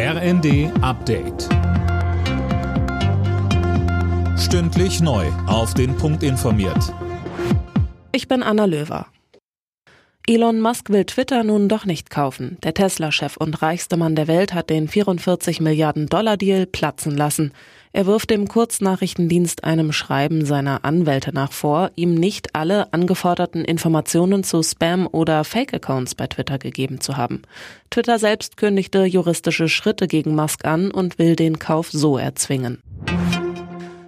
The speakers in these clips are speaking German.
RND Update. Stündlich neu. Auf den Punkt informiert. Ich bin Anna Löwer. Elon Musk will Twitter nun doch nicht kaufen. Der Tesla-Chef und reichste Mann der Welt hat den 44 Milliarden Dollar Deal platzen lassen. Er wirft dem Kurznachrichtendienst einem Schreiben seiner Anwälte nach vor, ihm nicht alle angeforderten Informationen zu Spam- oder Fake-Accounts bei Twitter gegeben zu haben. Twitter selbst kündigte juristische Schritte gegen Musk an und will den Kauf so erzwingen.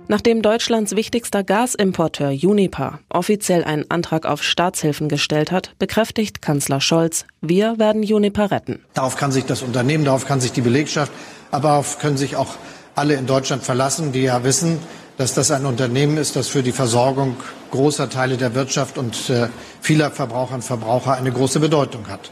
Nachdem Deutschlands wichtigster Gasimporteur Uniper offiziell einen Antrag auf Staatshilfen gestellt hat, bekräftigt Kanzler Scholz, wir werden Uniper retten. Darauf kann sich das Unternehmen, darauf kann sich die Belegschaft, aber darauf können sich auch alle in Deutschland verlassen, die ja wissen, dass das ein Unternehmen ist, das für die Versorgung großer Teile der Wirtschaft und äh, vieler Verbraucherinnen und Verbraucher eine große Bedeutung hat.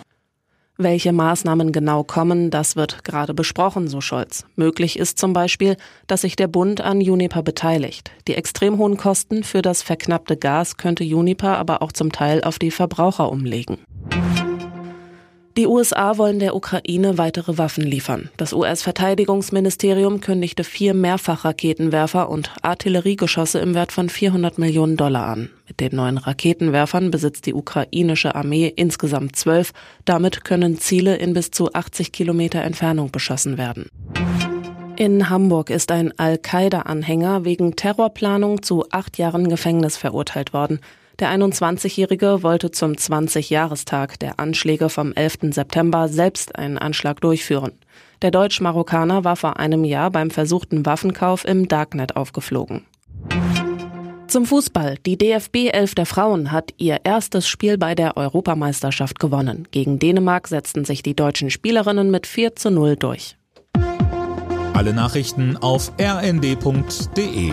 Welche Maßnahmen genau kommen, das wird gerade besprochen, so Scholz. Möglich ist zum Beispiel, dass sich der Bund an Juniper beteiligt. Die extrem hohen Kosten für das verknappte Gas könnte Juniper aber auch zum Teil auf die Verbraucher umlegen. Die USA wollen der Ukraine weitere Waffen liefern. Das US-Verteidigungsministerium kündigte vier Mehrfachraketenwerfer und Artilleriegeschosse im Wert von 400 Millionen Dollar an. Mit den neuen Raketenwerfern besitzt die ukrainische Armee insgesamt zwölf. Damit können Ziele in bis zu 80 Kilometer Entfernung beschossen werden. In Hamburg ist ein Al-Qaida-Anhänger wegen Terrorplanung zu acht Jahren Gefängnis verurteilt worden. Der 21-Jährige wollte zum 20-Jahrestag der Anschläge vom 11. September selbst einen Anschlag durchführen. Der Deutsch-Marokkaner war vor einem Jahr beim versuchten Waffenkauf im Darknet aufgeflogen. Zum Fußball. Die DFB 11 der Frauen hat ihr erstes Spiel bei der Europameisterschaft gewonnen. Gegen Dänemark setzten sich die deutschen Spielerinnen mit 4 zu 0 durch. Alle Nachrichten auf rnd.de